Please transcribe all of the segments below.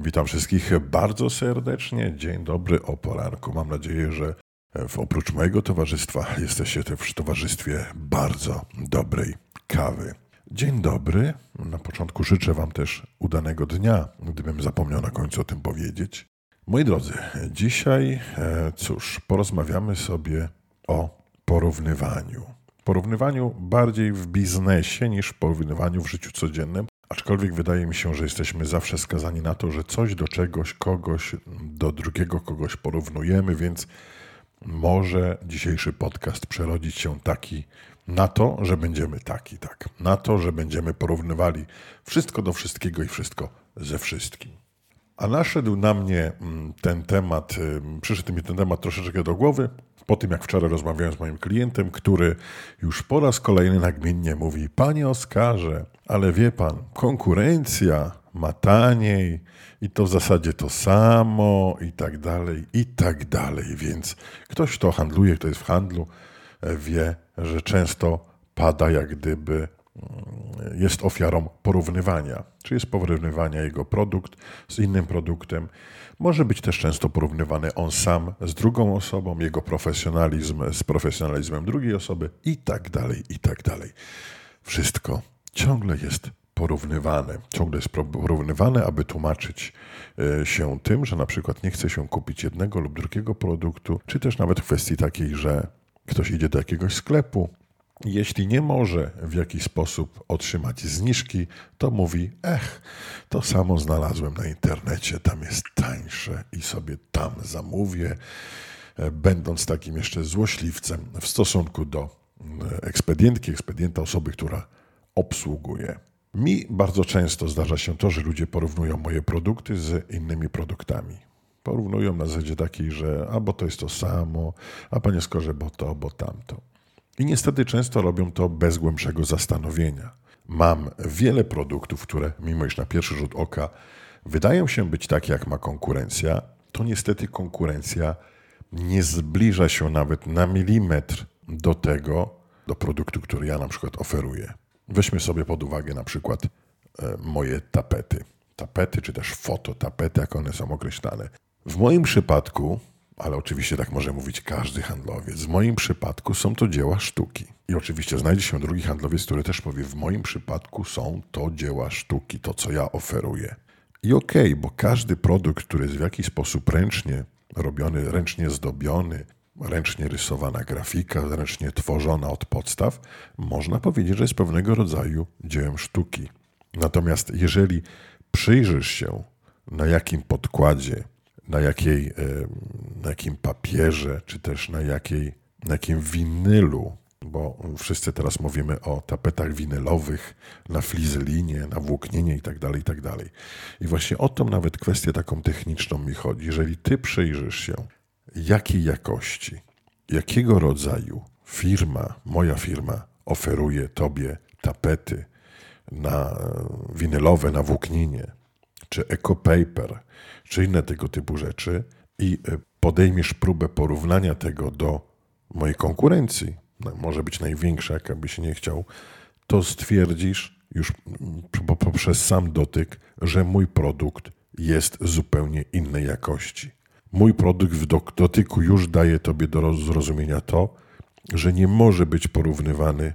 Witam wszystkich bardzo serdecznie. Dzień dobry o poranku. Mam nadzieję, że oprócz mojego towarzystwa jesteście też w towarzystwie bardzo dobrej kawy. Dzień dobry. Na początku życzę Wam też udanego dnia, gdybym zapomniał na końcu o tym powiedzieć. Moi drodzy, dzisiaj, e, cóż, porozmawiamy sobie o porównywaniu. Porównywaniu bardziej w biznesie niż porównywaniu w życiu codziennym, aczkolwiek wydaje mi się, że jesteśmy zawsze skazani na to, że coś do czegoś, kogoś, do drugiego kogoś porównujemy, więc może dzisiejszy podcast przerodzić się taki na to, że będziemy taki, tak. Na to, że będziemy porównywali wszystko do wszystkiego i wszystko ze wszystkim. A naszedł na mnie mm, ten temat, przyszedł mi ten temat troszeczkę do głowy, po tym jak wczoraj rozmawiałem z moim klientem, który już po raz kolejny nagminnie mówi: Panie Oskarze, ale wie pan, konkurencja ma taniej i to w zasadzie to samo i tak dalej, i tak dalej. Więc ktoś, kto handluje, kto jest w handlu, e, wie, że często pada jak gdyby jest ofiarą porównywania. Czy jest porównywania jego produkt z innym produktem. Może być też często porównywany on sam z drugą osobą, jego profesjonalizm z profesjonalizmem drugiej osoby i tak dalej, i tak dalej. Wszystko ciągle jest porównywane. Ciągle jest porównywane, aby tłumaczyć e, się tym, że na przykład nie chce się kupić jednego lub drugiego produktu, czy też nawet w kwestii takiej, że ktoś idzie do jakiegoś sklepu, jeśli nie może w jakiś sposób otrzymać zniżki, to mówi: Ech, to samo znalazłem na internecie, tam jest tańsze i sobie tam zamówię, e, będąc takim jeszcze złośliwcem w stosunku do ekspedientki, ekspedienta, osoby, która obsługuje. Mi bardzo często zdarza się to, że ludzie porównują moje produkty z innymi produktami. Porównują na zasadzie takiej, że albo to jest to samo, a panie skorze, bo to, bo tamto. I niestety często robią to bez głębszego zastanowienia. Mam wiele produktów, które, mimo iż na pierwszy rzut oka wydają się być takie, jak ma konkurencja, to niestety konkurencja nie zbliża się nawet na milimetr do tego, do produktu, który ja na przykład oferuję. Weźmy sobie pod uwagę na przykład e, moje tapety. Tapety, czy też fototapety, jak one są określane. W moim przypadku ale oczywiście tak może mówić każdy handlowiec. W moim przypadku są to dzieła sztuki. I oczywiście znajdzie się drugi handlowiec, który też powie: W moim przypadku są to dzieła sztuki, to co ja oferuję. I okej, okay, bo każdy produkt, który jest w jakiś sposób ręcznie robiony, ręcznie zdobiony, ręcznie rysowana grafika, ręcznie tworzona od podstaw, można powiedzieć, że jest pewnego rodzaju dziełem sztuki. Natomiast jeżeli przyjrzysz się, na jakim podkładzie na, jakiej, na jakim papierze, czy też na, jakiej, na jakim winylu, bo wszyscy teraz mówimy o tapetach winylowych, na flizelinie, na włóknienie itd., tak itd. Tak I właśnie o tą nawet kwestię taką techniczną mi chodzi. Jeżeli ty przyjrzysz się, jakiej jakości, jakiego rodzaju firma, moja firma oferuje tobie tapety na winylowe, na włóknienie, czy EcoPaper, czy inne tego typu rzeczy i e, podejmiesz próbę porównania tego do mojej konkurencji, no, może być największa, jaka się nie chciał, to stwierdzisz już poprzez sam dotyk, że mój produkt jest zupełnie innej jakości. Mój produkt w dotyku już daje tobie do zrozumienia to, że nie może być porównywany,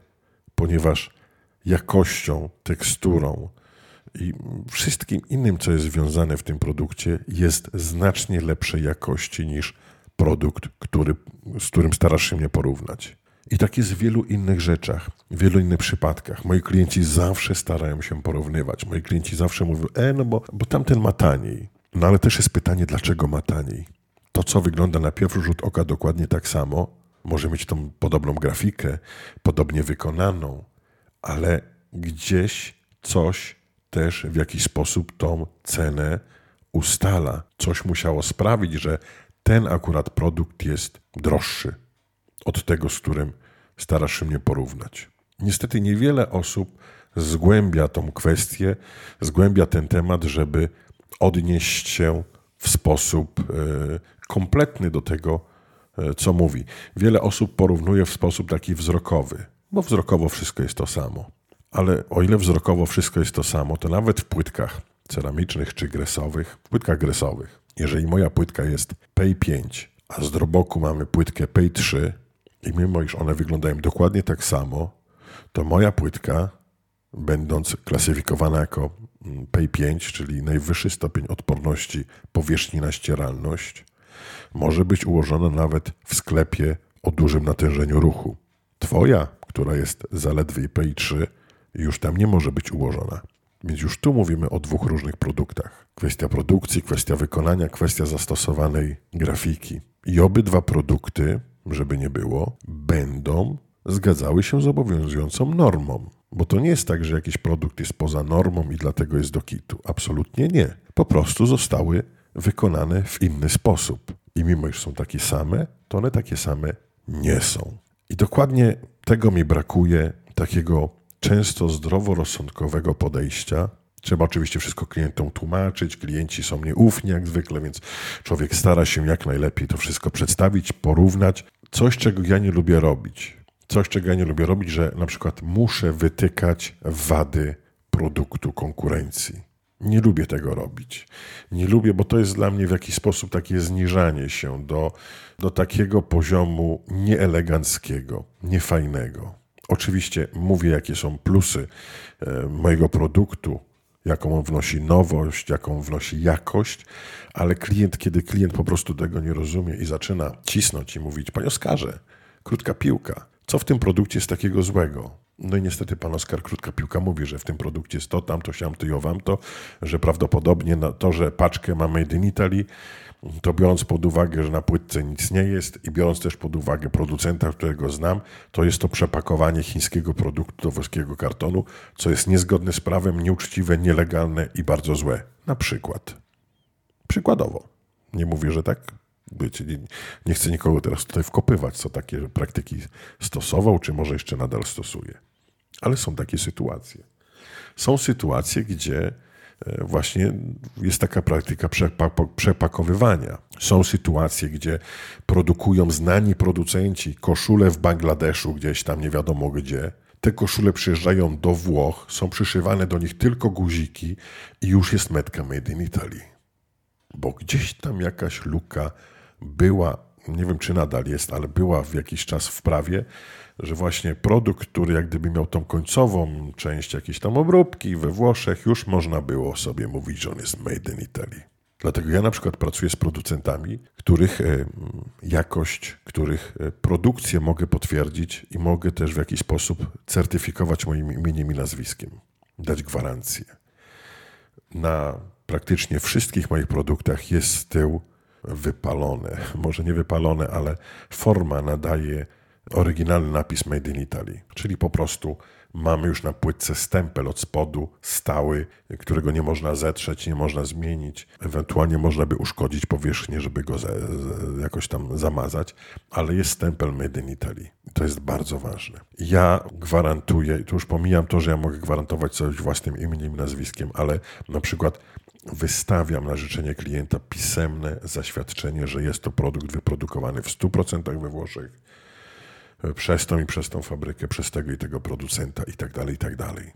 ponieważ jakością, teksturą, i wszystkim innym, co jest związane w tym produkcie, jest znacznie lepszej jakości niż produkt, który, z którym starasz się mnie porównać. I tak jest w wielu innych rzeczach, w wielu innych przypadkach. Moi klienci zawsze starają się porównywać. Moi klienci zawsze mówią, e, no bo, bo tamten ma taniej. No ale też jest pytanie, dlaczego ma taniej? To, co wygląda na pierwszy rzut oka dokładnie tak samo, może mieć tą podobną grafikę, podobnie wykonaną, ale gdzieś coś też w jakiś sposób tą cenę ustala. Coś musiało sprawić, że ten akurat produkt jest droższy od tego, z którym starasz się mnie porównać. Niestety niewiele osób zgłębia tą kwestię, zgłębia ten temat, żeby odnieść się w sposób e, kompletny do tego, e, co mówi. Wiele osób porównuje w sposób taki wzrokowy, bo wzrokowo wszystko jest to samo. Ale o ile wzrokowo wszystko jest to samo, to nawet w płytkach ceramicznych czy gresowych, płytkach gresowych. Jeżeli moja płytka jest PEI 5, a z droboku mamy płytkę PEI 3 i mimo iż one wyglądają dokładnie tak samo, to moja płytka, będąc klasyfikowana jako mm, PEI 5, czyli najwyższy stopień odporności powierzchni na ścieralność, może być ułożona nawet w sklepie o dużym natężeniu ruchu. Twoja, która jest zaledwie PEI 3, już tam nie może być ułożona. Więc już tu mówimy o dwóch różnych produktach. Kwestia produkcji, kwestia wykonania, kwestia zastosowanej grafiki. I obydwa produkty, żeby nie było, będą zgadzały się z obowiązującą normą. Bo to nie jest tak, że jakiś produkt jest poza normą i dlatego jest do kitu. Absolutnie nie. Po prostu zostały wykonane w inny sposób. I mimo iż są takie same, to one takie same nie są. I dokładnie tego mi brakuje, takiego często zdroworozsądkowego podejścia. Trzeba oczywiście wszystko klientom tłumaczyć, klienci są nieufni jak zwykle, więc człowiek stara się jak najlepiej to wszystko przedstawić, porównać. Coś, czego ja nie lubię robić. Coś, czego ja nie lubię robić, że na przykład muszę wytykać wady produktu konkurencji. Nie lubię tego robić. Nie lubię, bo to jest dla mnie w jakiś sposób takie zniżanie się do, do takiego poziomu nieeleganckiego, niefajnego. Oczywiście mówię, jakie są plusy e, mojego produktu, jaką on wnosi nowość, jaką wnosi jakość, ale klient, kiedy klient po prostu tego nie rozumie i zaczyna cisnąć i mówić, panie Oskarze, krótka piłka, co w tym produkcie jest takiego złego? No i niestety pan Oskar Krótka Piłka mówi, że w tym produkcie jest to, tamto, siamto i owamto, że prawdopodobnie to, że paczkę ma Made in Italy, to biorąc pod uwagę, że na płytce nic nie jest i biorąc też pod uwagę producenta, którego znam, to jest to przepakowanie chińskiego produktu do włoskiego kartonu, co jest niezgodne z prawem, nieuczciwe, nielegalne i bardzo złe. Na przykład. Przykładowo. Nie mówię, że tak być. Nie, nie chcę nikogo teraz tutaj wkopywać, co takie praktyki stosował, czy może jeszcze nadal stosuje. Ale są takie sytuacje. Są sytuacje, gdzie E, właśnie jest taka praktyka przepakowywania. Są sytuacje, gdzie produkują znani producenci koszule w Bangladeszu, gdzieś tam nie wiadomo gdzie. Te koszule przyjeżdżają do Włoch, są przyszywane do nich tylko guziki i już jest metka made in Italy. Bo gdzieś tam jakaś luka była, nie wiem czy nadal jest, ale była w jakiś czas w prawie, że właśnie produkt, który jak gdyby miał tą końcową część jakiejś tam obróbki we Włoszech, już można było sobie mówić, że on jest made in Italy. Dlatego ja na przykład pracuję z producentami, których e, jakość, których e, produkcję mogę potwierdzić i mogę też w jakiś sposób certyfikować moim imieniem i nazwiskiem, dać gwarancję. Na praktycznie wszystkich moich produktach jest z tyłu wypalone. Może nie wypalone, ale forma nadaje oryginalny napis Made in Italy, czyli po prostu mamy już na płytce stempel od spodu, stały, którego nie można zetrzeć, nie można zmienić. Ewentualnie można by uszkodzić powierzchnię, żeby go jakoś tam zamazać, ale jest stempel Made in Italy. To jest bardzo ważne. Ja gwarantuję, tu już pomijam to, że ja mogę gwarantować coś własnym imieniem i nazwiskiem, ale na przykład wystawiam na życzenie klienta pisemne zaświadczenie, że jest to produkt wyprodukowany w 100% we Włoszech, przez tą i przez tą fabrykę, przez tego i tego producenta i tak dalej, i tak dalej.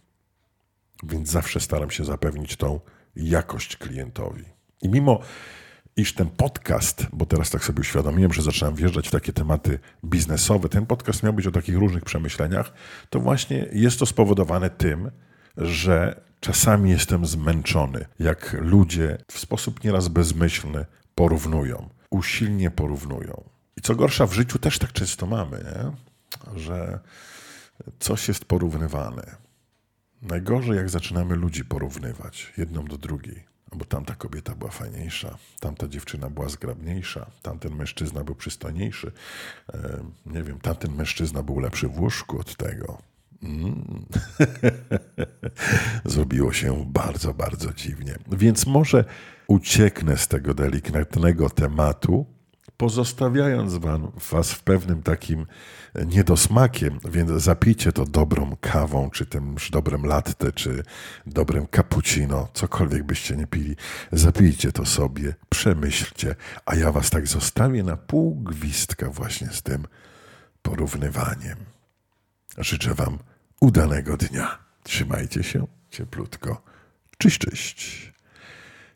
Więc zawsze staram się zapewnić tą jakość klientowi. I mimo iż ten podcast, bo teraz tak sobie uświadomiłem, że zaczynam wjeżdżać w takie tematy biznesowe, ten podcast miał być o takich różnych przemyśleniach, to właśnie jest to spowodowane tym, że czasami jestem zmęczony, jak ludzie w sposób nieraz bezmyślny porównują, usilnie porównują. Co gorsza, w życiu też tak często mamy, nie? że coś jest porównywane. Najgorzej, jak zaczynamy ludzi porównywać jedną do drugiej. Bo tamta kobieta była fajniejsza, tamta dziewczyna była zgrabniejsza, tamten mężczyzna był przystojniejszy. Nie wiem, tamten mężczyzna był lepszy w łóżku od tego. Mm. Zrobiło się bardzo, bardzo dziwnie. Więc może ucieknę z tego delikatnego tematu pozostawiając was w pewnym takim niedosmakiem, więc zapijcie to dobrą kawą, czy tym dobrym latte, czy dobrym cappuccino, cokolwiek byście nie pili, zapijcie to sobie, przemyślcie, a ja was tak zostawię na pół gwizdka właśnie z tym porównywaniem. Życzę wam udanego dnia. Trzymajcie się cieplutko. Cześć, cześć.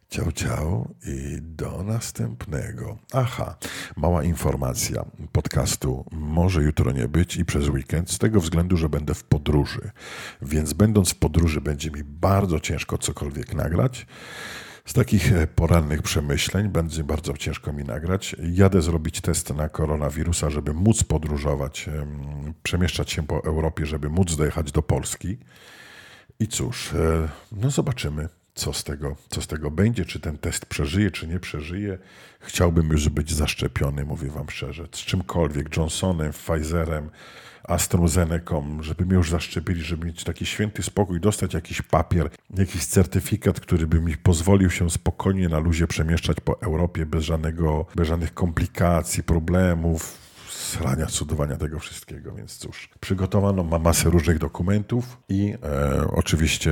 Ciao, ciao i do następnego. Aha, mała informacja podcastu może jutro nie być i przez weekend z tego względu, że będę w podróży. Więc będąc w podróży będzie mi bardzo ciężko cokolwiek nagrać. Z takich e, porannych przemyśleń będzie bardzo ciężko mi nagrać. Jadę zrobić test na koronawirusa, żeby móc podróżować, przemieszczać się po Europie, żeby móc dojechać do Polski. I cóż, e, no zobaczymy, co z, tego, co z tego będzie, czy ten test przeżyje, czy nie przeżyje. Chciałbym już być zaszczepiony, mówię Wam szczerze, z czymkolwiek, Johnsonem, Pfizerem, AstraZeneką, żeby mnie już zaszczepili, żeby mieć taki święty spokój, dostać jakiś papier, jakiś certyfikat, który by mi pozwolił się spokojnie na luzie przemieszczać po Europie bez, żadnego, bez żadnych komplikacji, problemów, srania, cudowania tego wszystkiego. Więc cóż, przygotowano, ma masę różnych dokumentów i e, oczywiście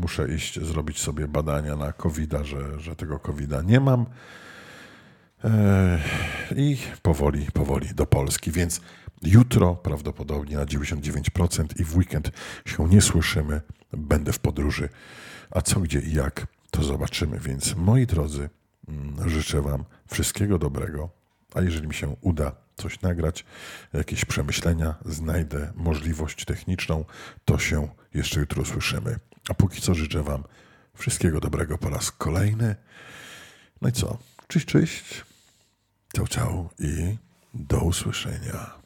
muszę iść zrobić sobie badania na covid że, że tego covid nie mam. I powoli, powoli do Polski. Więc jutro prawdopodobnie na 99% i w weekend się nie słyszymy. Będę w podróży. A co, gdzie i jak, to zobaczymy. Więc moi drodzy, mm, życzę Wam wszystkiego dobrego a jeżeli mi się uda coś nagrać, jakieś przemyślenia, znajdę możliwość techniczną, to się jeszcze jutro słyszymy. A póki co życzę Wam wszystkiego dobrego po raz kolejny. No i co? Cześć, cześć. Ciao, ciao i do usłyszenia.